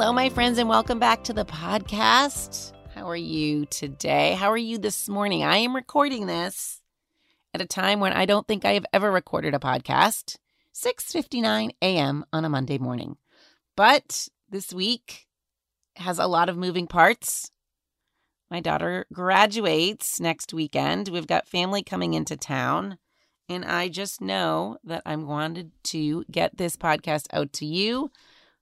Hello, my friends, and welcome back to the podcast. How are you today? How are you this morning? I am recording this at a time when I don't think I have ever recorded a podcast. 6:59 a.m. on a Monday morning. But this week has a lot of moving parts. My daughter graduates next weekend. We've got family coming into town, and I just know that I'm wanted to get this podcast out to you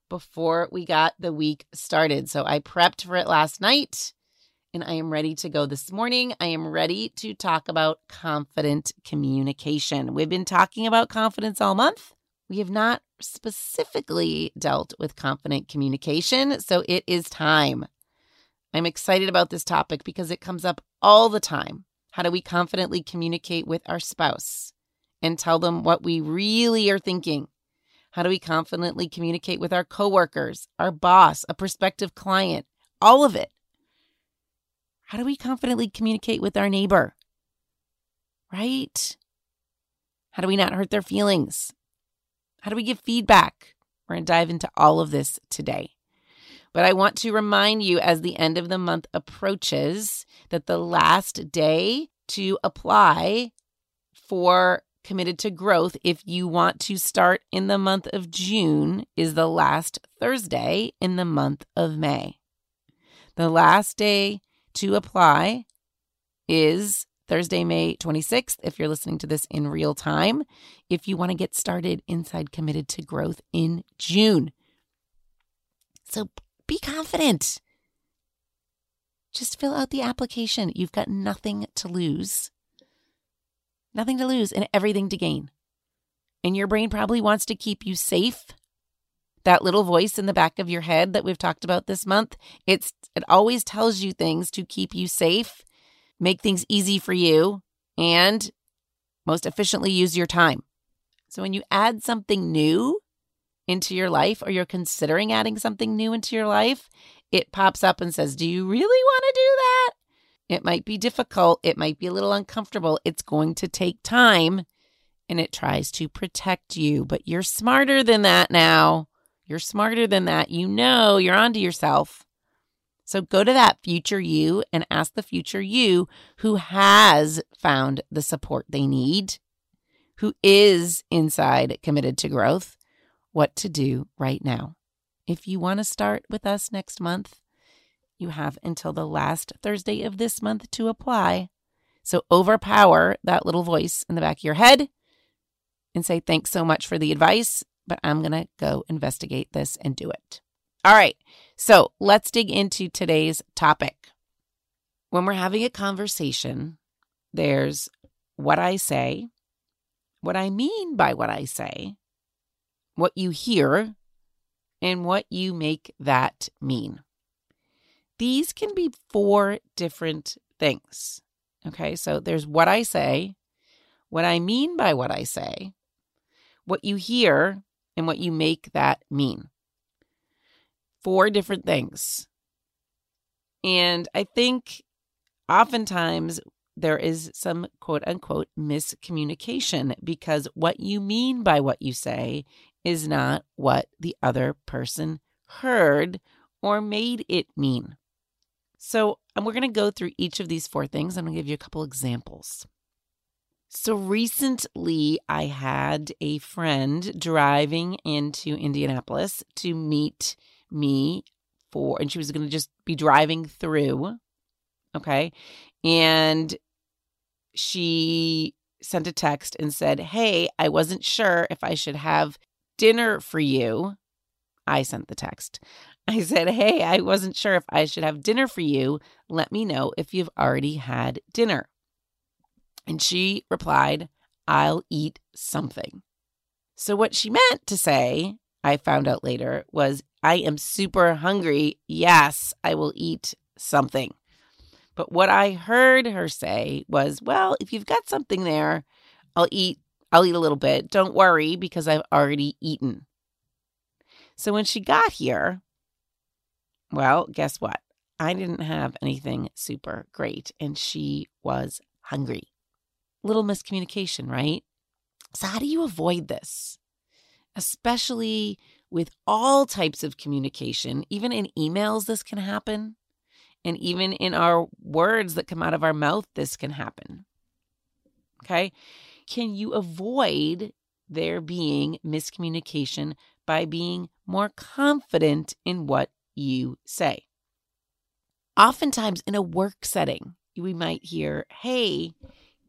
before we got the week started. So I prepped for it last night and I am ready to go this morning. I am ready to talk about confident communication. We've been talking about confidence all month. We have not specifically dealt with confident communication, so it is time. I'm excited about this topic because it comes up all the time. How do we confidently communicate with our spouse and tell them what we really are thinking? How do we confidently communicate with our coworkers, our boss, a prospective client? All of it. How do we confidently communicate with our neighbor? Right? How do we not hurt their feelings? How do we give feedback? We're going to dive into all of this today. But I want to remind you as the end of the month approaches that the last day to apply for committed to growth if you want to start in the month of June is the last Thursday in the month of May. The last day to apply is Thursday, May 26th, if you're listening to this in real time, if you want to get started inside Committed to Growth in June. So be confident. Just fill out the application. You've got nothing to lose nothing to lose and everything to gain. And your brain probably wants to keep you safe. That little voice in the back of your head that we've talked about this month, it's it always tells you things to keep you safe, make things easy for you, and most efficiently use your time. So when you add something new into your life or you're considering adding something new into your life, it pops up and says, "Do you really want to do that?" It might be difficult. It might be a little uncomfortable. It's going to take time and it tries to protect you. But you're smarter than that now. You're smarter than that. You know you're onto yourself. So go to that future you and ask the future you who has found the support they need, who is inside committed to growth, what to do right now. If you want to start with us next month, you have until the last Thursday of this month to apply. So overpower that little voice in the back of your head and say, thanks so much for the advice, but I'm going to go investigate this and do it. All right. So let's dig into today's topic. When we're having a conversation, there's what I say, what I mean by what I say, what you hear, and what you make that mean. These can be four different things. Okay, so there's what I say, what I mean by what I say, what you hear and what you make that mean. Four different things. And I think oftentimes there is some quote unquote miscommunication because what you mean by what you say is not what the other person heard or made it mean. So, we're going to go through each of these four things. I'm going to give you a couple examples. So, recently I had a friend driving into Indianapolis to meet me for, and she was going to just be driving through. Okay. And she sent a text and said, Hey, I wasn't sure if I should have dinner for you. I sent the text. I said, Hey, I wasn't sure if I should have dinner for you. Let me know if you've already had dinner. And she replied, I'll eat something. So, what she meant to say, I found out later, was, I am super hungry. Yes, I will eat something. But what I heard her say was, well, if you've got something there, I'll eat I'll eat a little bit. Don't worry because I've already eaten. So when she got here, well, guess what? I didn't have anything super great and she was hungry. Little miscommunication, right? So, how do you avoid this? Especially with all types of communication, even in emails, this can happen. And even in our words that come out of our mouth, this can happen. Okay. Can you avoid there being miscommunication by being more confident in what you say? Oftentimes, in a work setting, we might hear, Hey,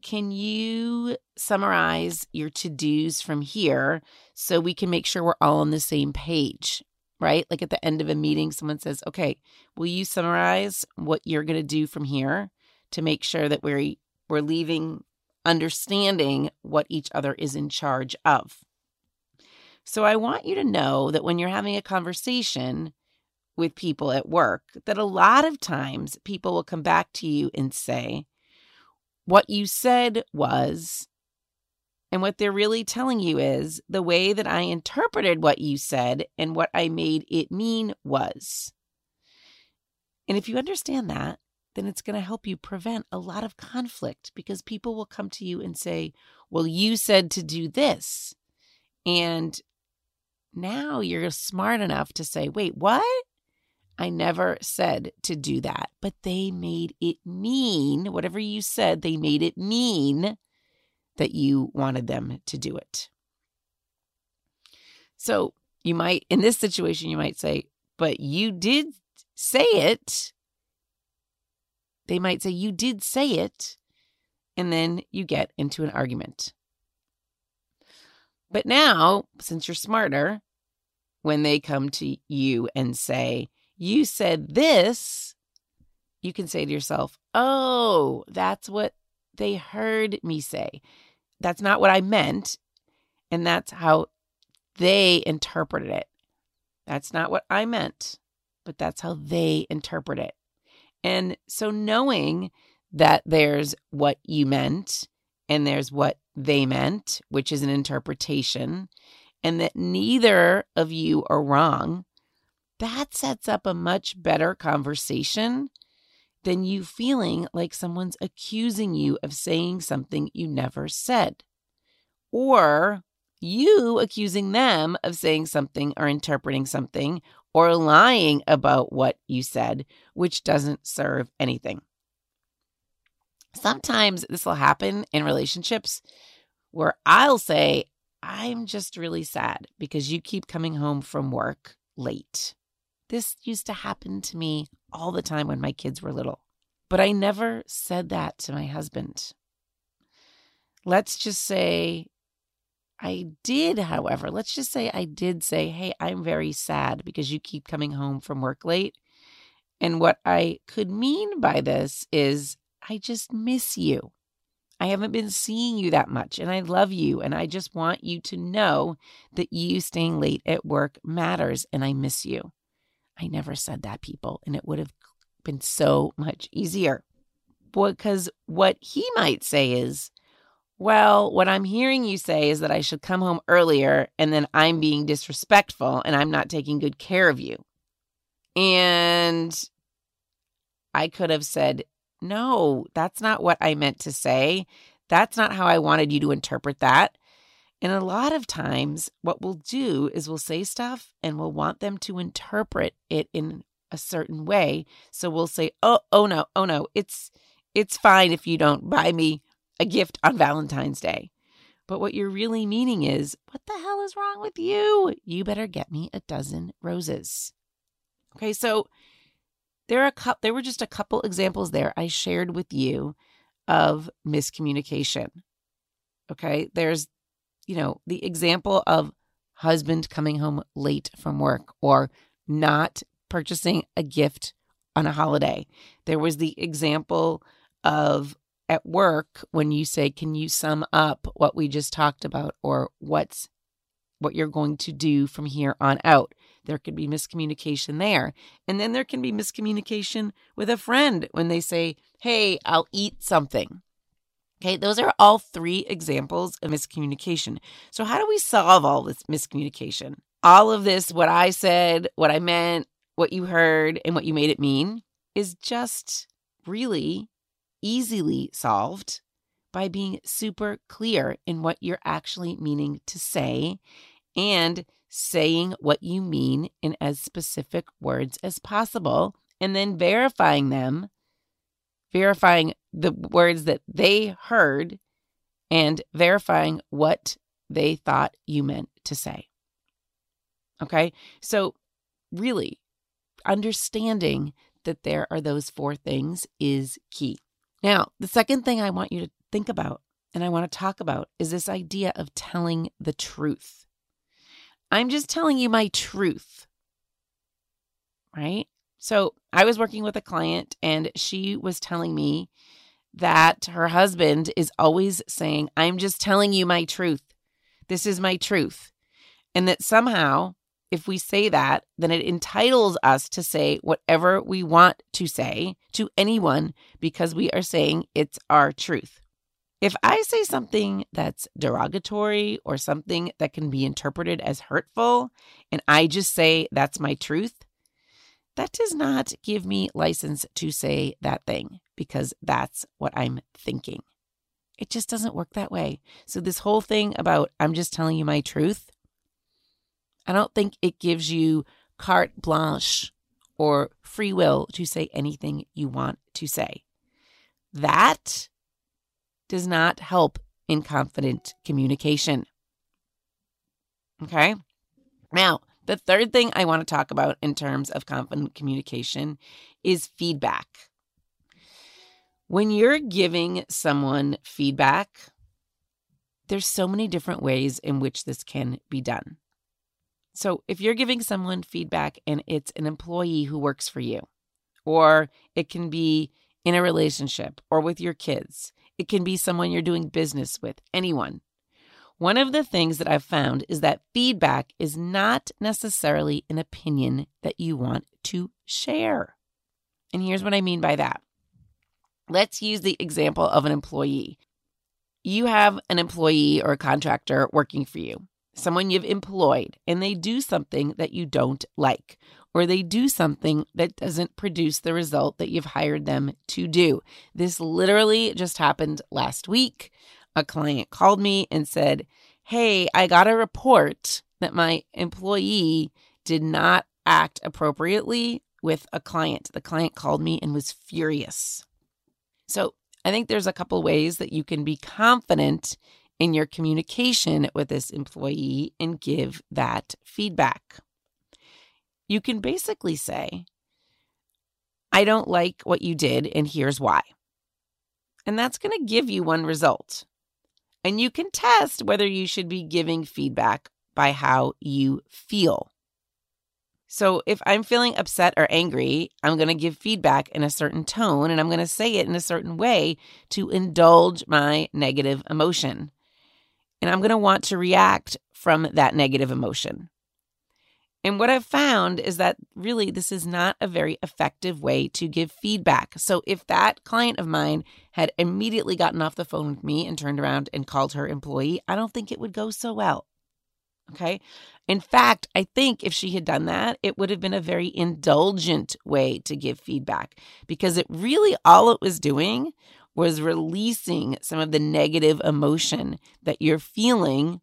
can you summarize your to dos from here so we can make sure we're all on the same page? right? Like at the end of a meeting, someone says, okay, will you summarize what you're going to do from here to make sure that we're, we're leaving understanding what each other is in charge of? So I want you to know that when you're having a conversation with people at work, that a lot of times people will come back to you and say, what you said was, and what they're really telling you is the way that I interpreted what you said and what I made it mean was. And if you understand that, then it's going to help you prevent a lot of conflict because people will come to you and say, Well, you said to do this. And now you're smart enough to say, Wait, what? I never said to do that, but they made it mean whatever you said, they made it mean that you wanted them to do it. So you might, in this situation, you might say, but you did say it. They might say, you did say it. And then you get into an argument. But now, since you're smarter, when they come to you and say, you said this, you can say to yourself, oh, that's what they heard me say. That's not what I meant. And that's how they interpreted it. That's not what I meant, but that's how they interpret it. And so knowing that there's what you meant and there's what they meant, which is an interpretation, and that neither of you are wrong, that sets up a much better conversation than you feeling like someone's accusing you of saying something you never said, or you accusing them of saying something or interpreting something or lying about what you said, which doesn't serve anything. Sometimes this will happen in relationships where I'll say, I'm just really sad because you keep coming home from work late. This used to happen to me all the time when my kids were little. But I never said that to my husband. Let's just say I did, however, let's just say I did say, Hey, I'm very sad because you keep coming home from work late. And what I could mean by this is, I just miss you. I haven't been seeing you that much, and I love you. And I just want you to know that you staying late at work matters, and I miss you. I never said that, people, and it would have been so much easier. Because what he might say is, well, what I'm hearing you say is that I should come home earlier and then I'm being disrespectful and I'm not taking good care of you. And I could have said, no, that's not what I meant to say. That's not how I wanted you to interpret that. And a lot of times, what we'll do is we'll say stuff and we'll want them to interpret it in a certain way. So we'll say, "Oh, oh no, oh no, it's it's fine if you don't buy me a gift on Valentine's Day." But what you're really meaning is, "What the hell is wrong with you? You better get me a dozen roses." Okay, so there are a couple, there were just a couple examples there I shared with you of miscommunication. Okay, there's you know, the example of husband coming home late from work or not purchasing a gift on a holiday. There was the example of at work when you say, Can you sum up what we just talked about or what's what you're going to do from here on out? There could be miscommunication there. And then there can be miscommunication with a friend when they say, Hey, I'll eat something. Okay, those are all three examples of miscommunication. So, how do we solve all this miscommunication? All of this, what I said, what I meant, what you heard, and what you made it mean, is just really easily solved by being super clear in what you're actually meaning to say and saying what you mean in as specific words as possible, and then verifying them verifying the words that they heard and verifying what they thought you meant to say. Okay. So, really, understanding that there are those four things is key. Now, the second thing I want you to think about and I want to talk about is this idea of telling the truth. I'm just telling you my truth, right? So I was working with a client and she was telling me that her husband is always saying, I'm just telling you my truth. This is my truth. And that somehow, if we say that, then it entitles us to say whatever we want to say to anyone because we are saying it's our truth. If I say something that's derogatory or something that can be interpreted as hurtful, and I just say that's my truth, that does not give me license to say that thing because that's what I'm thinking. It just doesn't work that way. So, this whole thing about I'm just telling you my truth, I don't think it gives you carte blanche or free will to say anything you want to say. That does not help in confident communication. Okay. Now, the third thing I want to talk about in terms of confident communication is feedback. When you're giving someone feedback, there's so many different ways in which this can be done. So, if you're giving someone feedback and it's an employee who works for you, or it can be in a relationship or with your kids, it can be someone you're doing business with, anyone. One of the things that I've found is that feedback is not necessarily an opinion that you want to share. And here's what I mean by that. Let's use the example of an employee. You have an employee or a contractor working for you, someone you've employed, and they do something that you don't like, or they do something that doesn't produce the result that you've hired them to do. This literally just happened last week a client called me and said, Hey, I got a report that my employee did not act appropriately with a client. The client called me and was furious. So I think there's a couple ways that you can be confident in your communication with this employee and give that feedback. You can basically say, I don't like what you did, and here's why. And that's going to give you one result. And you can test whether you should be giving feedback by how you feel. So, if I'm feeling upset or angry, I'm going to give feedback in a certain tone and I'm going to say it in a certain way to indulge my negative emotion. And I'm going to want to react from that negative emotion. And what I've found is that really this is not a very effective way to give feedback. So if that client of mine had immediately gotten off the phone with me and turned around and called her employee, I don't think it would go so well. Okay. In fact, I think if she had done that, it would have been a very indulgent way to give feedback because it really all it was doing was releasing some of the negative emotion that you're feeling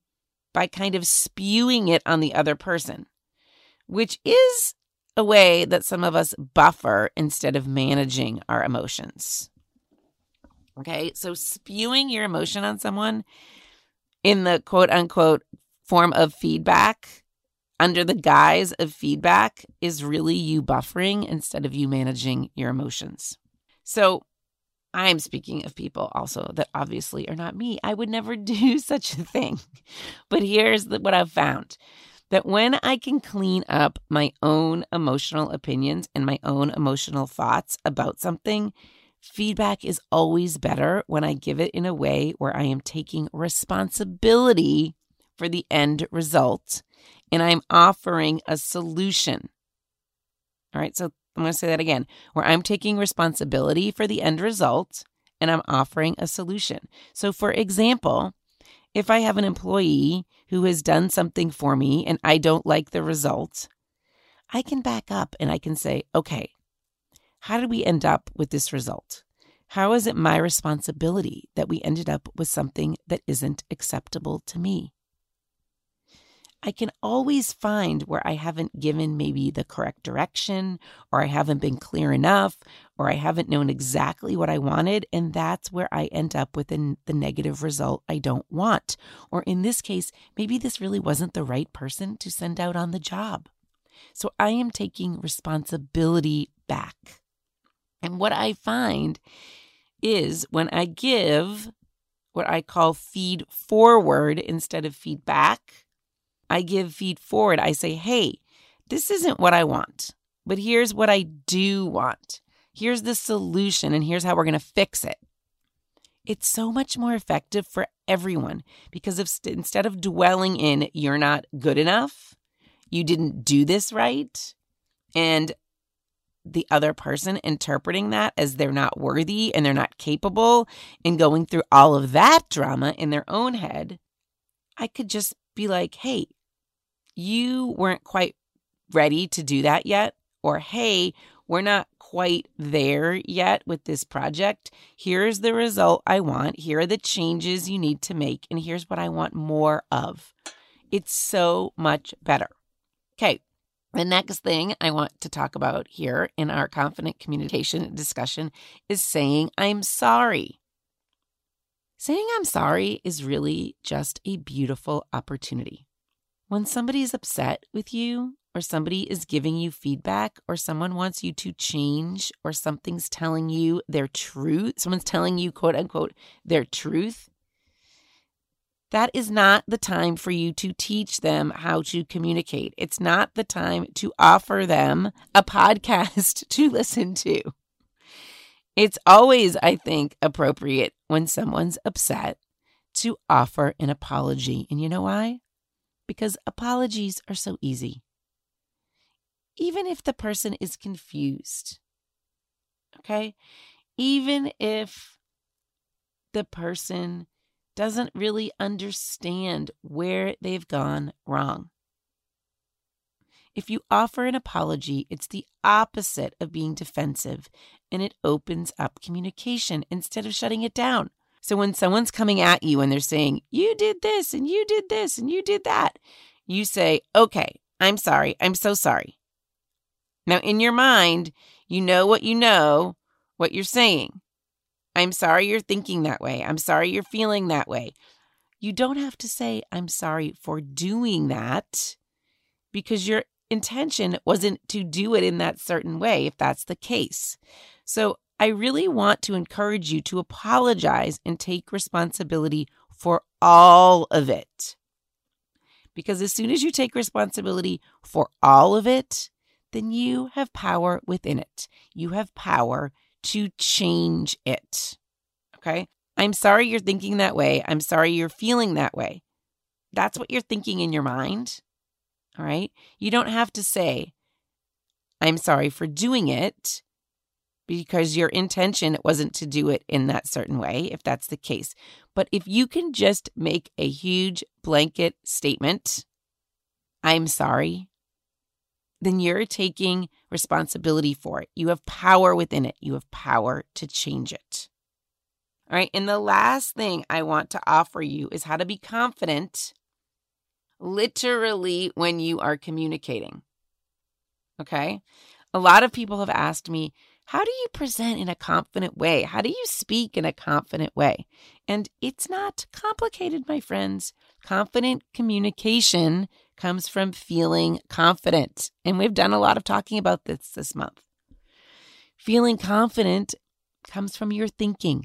by kind of spewing it on the other person which is a way that some of us buffer instead of managing our emotions. Okay, so spewing your emotion on someone in the quote unquote form of feedback under the guise of feedback is really you buffering instead of you managing your emotions. So, I'm speaking of people also that obviously are not me. I would never do such a thing. But here's the, what I've found that when I can clean up my own emotional opinions and my own emotional thoughts about something, feedback is always better when I give it in a way where I am taking responsibility for the end result and I'm offering a solution. All right, so I'm going to say that again where I'm taking responsibility for the end result and I'm offering a solution. So, for example, if I have an employee who has done something for me and I don't like the result, I can back up and I can say, okay, how did we end up with this result? How is it my responsibility that we ended up with something that isn't acceptable to me? I can always find where I haven't given maybe the correct direction, or I haven't been clear enough, or I haven't known exactly what I wanted. And that's where I end up with the negative result I don't want. Or in this case, maybe this really wasn't the right person to send out on the job. So I am taking responsibility back. And what I find is when I give what I call feed forward instead of feedback, I give feed forward. I say, hey, this isn't what I want, but here's what I do want. Here's the solution, and here's how we're going to fix it. It's so much more effective for everyone because if instead of dwelling in, you're not good enough, you didn't do this right, and the other person interpreting that as they're not worthy and they're not capable and going through all of that drama in their own head, I could just be like, hey, you weren't quite ready to do that yet, or hey, we're not quite there yet with this project. Here's the result I want. Here are the changes you need to make, and here's what I want more of. It's so much better. Okay, the next thing I want to talk about here in our confident communication discussion is saying I'm sorry. Saying I'm sorry is really just a beautiful opportunity. When somebody is upset with you, or somebody is giving you feedback, or someone wants you to change, or something's telling you their truth, someone's telling you, quote unquote, their truth, that is not the time for you to teach them how to communicate. It's not the time to offer them a podcast to listen to. It's always, I think, appropriate when someone's upset to offer an apology. And you know why? Because apologies are so easy. Even if the person is confused, okay? Even if the person doesn't really understand where they've gone wrong. If you offer an apology, it's the opposite of being defensive and it opens up communication instead of shutting it down. So when someone's coming at you and they're saying, you did this and you did this and you did that, you say, okay, I'm sorry. I'm so sorry. Now, in your mind, you know what you know, what you're saying. I'm sorry you're thinking that way. I'm sorry you're feeling that way. You don't have to say, I'm sorry for doing that because your intention wasn't to do it in that certain way, if that's the case. So I really want to encourage you to apologize and take responsibility for all of it. Because as soon as you take responsibility for all of it, then you have power within it. You have power to change it. Okay. I'm sorry you're thinking that way. I'm sorry you're feeling that way. That's what you're thinking in your mind. All right. You don't have to say, I'm sorry for doing it because your intention wasn't to do it in that certain way, if that's the case. But if you can just make a huge blanket statement, I'm sorry, then you're taking responsibility for it. You have power within it, you have power to change it. All right. And the last thing I want to offer you is how to be confident literally when you are communicating. Okay. A lot of people have asked me, how do you present in a confident way? How do you speak in a confident way? And it's not complicated, my friends. Confident communication comes from feeling confident. And we've done a lot of talking about this this month. Feeling confident comes from your thinking.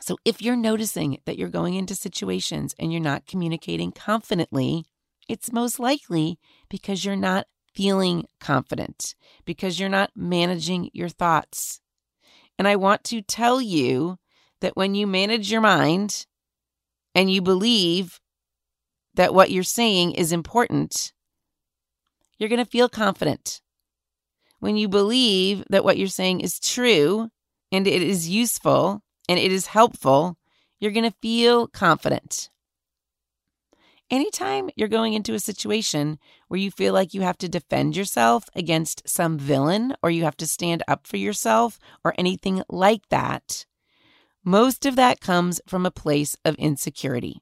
So if you're noticing that you're going into situations and you're not communicating confidently, it's most likely because you're not feeling confident, because you're not managing your thoughts. And I want to tell you that when you manage your mind and you believe that what you're saying is important, you're going to feel confident. When you believe that what you're saying is true and it is useful, and it is helpful, you're going to feel confident. Anytime you're going into a situation where you feel like you have to defend yourself against some villain or you have to stand up for yourself or anything like that, most of that comes from a place of insecurity.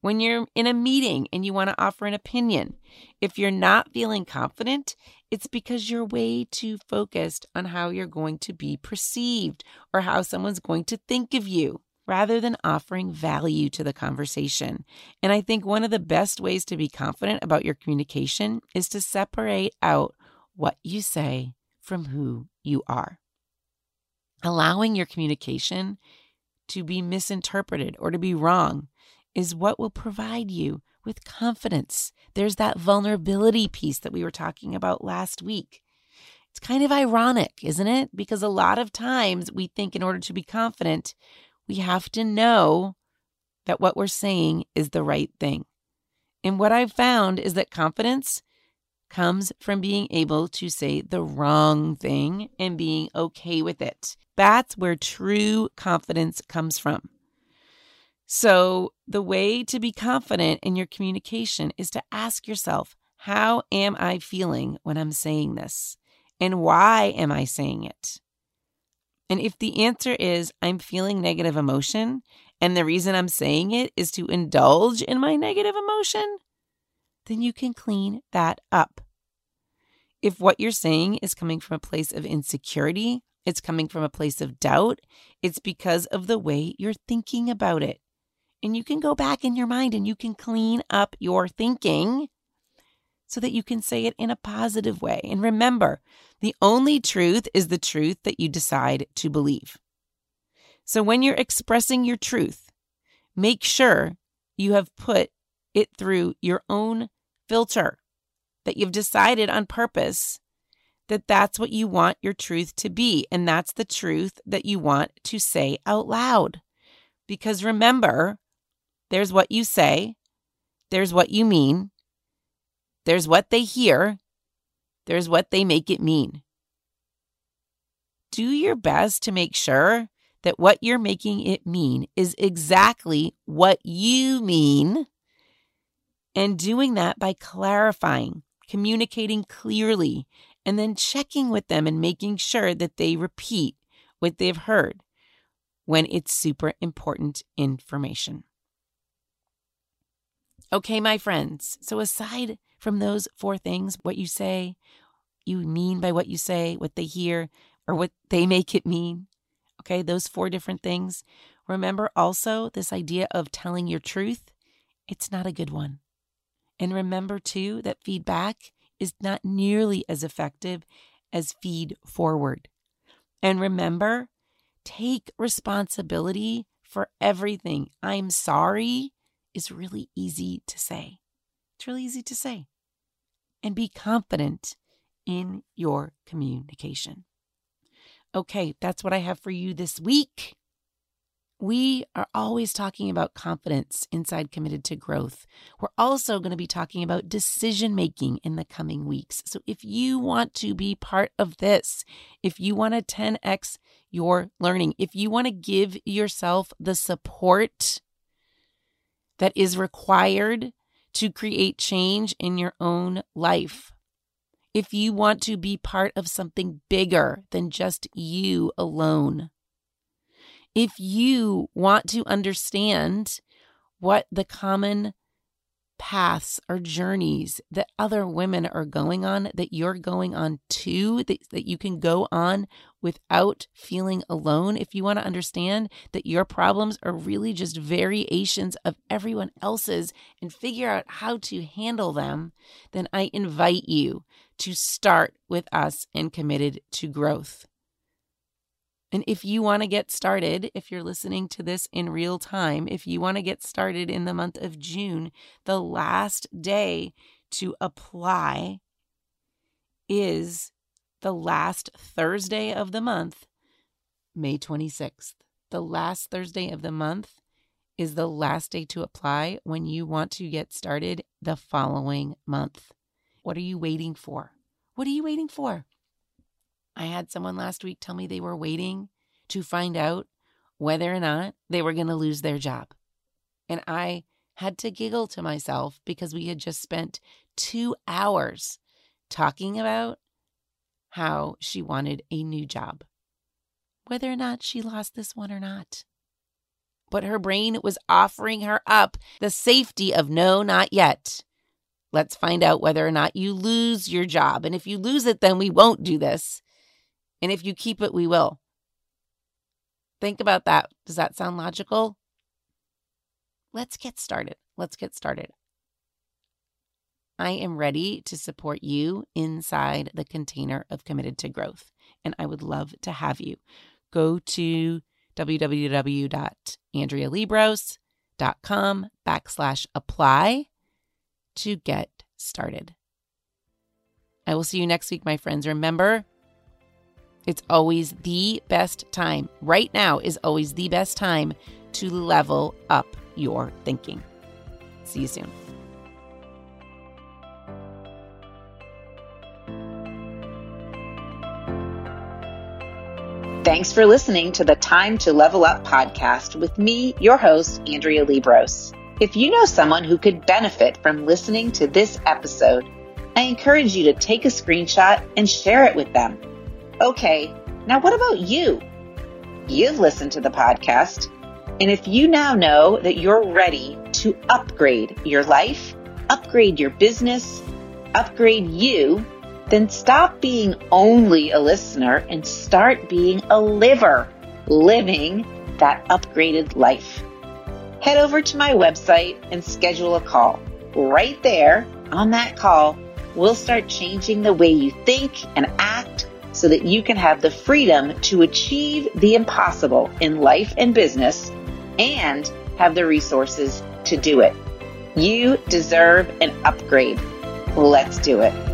When you're in a meeting and you want to offer an opinion, if you're not feeling confident, it's because you're way too focused on how you're going to be perceived or how someone's going to think of you rather than offering value to the conversation. And I think one of the best ways to be confident about your communication is to separate out what you say from who you are. Allowing your communication to be misinterpreted or to be wrong is what will provide you with confidence. There's that vulnerability piece that we were talking about last week. It's kind of ironic, isn't it? Because a lot of times we think in order to be confident, we have to know that what we're saying is the right thing. And what I've found is that confidence comes from being able to say the wrong thing and being okay with it. That's where true confidence comes from. So, the way to be confident in your communication is to ask yourself, how am I feeling when I'm saying this? And why am I saying it? And if the answer is, I'm feeling negative emotion, and the reason I'm saying it is to indulge in my negative emotion, then you can clean that up. If what you're saying is coming from a place of insecurity, it's coming from a place of doubt, it's because of the way you're thinking about it. And you can go back in your mind and you can clean up your thinking so that you can say it in a positive way. And remember, the only truth is the truth that you decide to believe. So when you're expressing your truth, make sure you have put it through your own filter, that you've decided on purpose that that's what you want your truth to be. And that's the truth that you want to say out loud. Because remember, there's what you say, there's what you mean, there's what they hear, there's what they make it mean. Do your best to make sure that what you're making it mean is exactly what you mean. And doing that by clarifying, communicating clearly, and then checking with them and making sure that they repeat what they've heard when it's super important information. Okay, my friends. So, aside from those four things, what you say, you mean by what you say, what they hear, or what they make it mean, okay, those four different things. Remember also this idea of telling your truth, it's not a good one. And remember too that feedback is not nearly as effective as feed forward. And remember, take responsibility for everything. I'm sorry is really easy to say. It's really easy to say. And be confident in your communication. Okay, that's what I have for you this week. we are always talking about confidence inside Committed to Growth. We're also going to be talking about decision making in the coming weeks. So if you want to be part of this, if you want to 10x your learning, if you want to give yourself the support that is required to create change in your own life, if you want to be part of something bigger than just you alone, if you want to understand what the common paths or journeys that other women are going on, that you're going on too, that, that you can go on without feeling alone. If you want to understand that your problems are really just variations of everyone else's and figure out how to handle them, then I invite you to start with us and committed to growth. And if you want to get started, if you're listening to this in real time, if you want to get started in the month of June, the last day to apply is the last Thursday of the month, May 26th. The last Thursday of the month is the last day to apply when you want to get started the following month. What are you waiting for? What are you waiting for? I had someone last week tell me they were waiting to find out whether or not they were going to lose their job. And I had to giggle to myself because we had just spent two hours talking about how she wanted a new job, whether or not she lost this one or not. But her brain was offering her up the safety of no, not yet. Let's find out whether or not you lose your job. And if you lose it, then we won't do this. And if you keep it, we will. Think about that. Does that sound logical? Let's get started. Let's get started. I am ready to support you inside the container of committed to growth, and I would love to have you. Go to www.andrealiebross.com backslash apply to get started. I will see you next week, my friends. Remember, it's always the best time. Right now is always the best time to level up your thinking. See you soon. Thanks for listening to the Time to Level Up podcast with me, your host, Andrea Liebross. If you know someone who could benefit from listening to this episode, I encourage you to take a screenshot and share it with them. Okay, now what about you? You've listened to the podcast, and if you now know that you're ready to upgrade your life, upgrade your business, upgrade you, then stop being only a listener and start being a liver, living that upgraded life head over to my website and schedule a call. Right there on that call, we'll start changing the way you think and act so that you can have the freedom to achieve the impossible in life and business and have the resources to do it. You deserve an upgrade. Let's do it.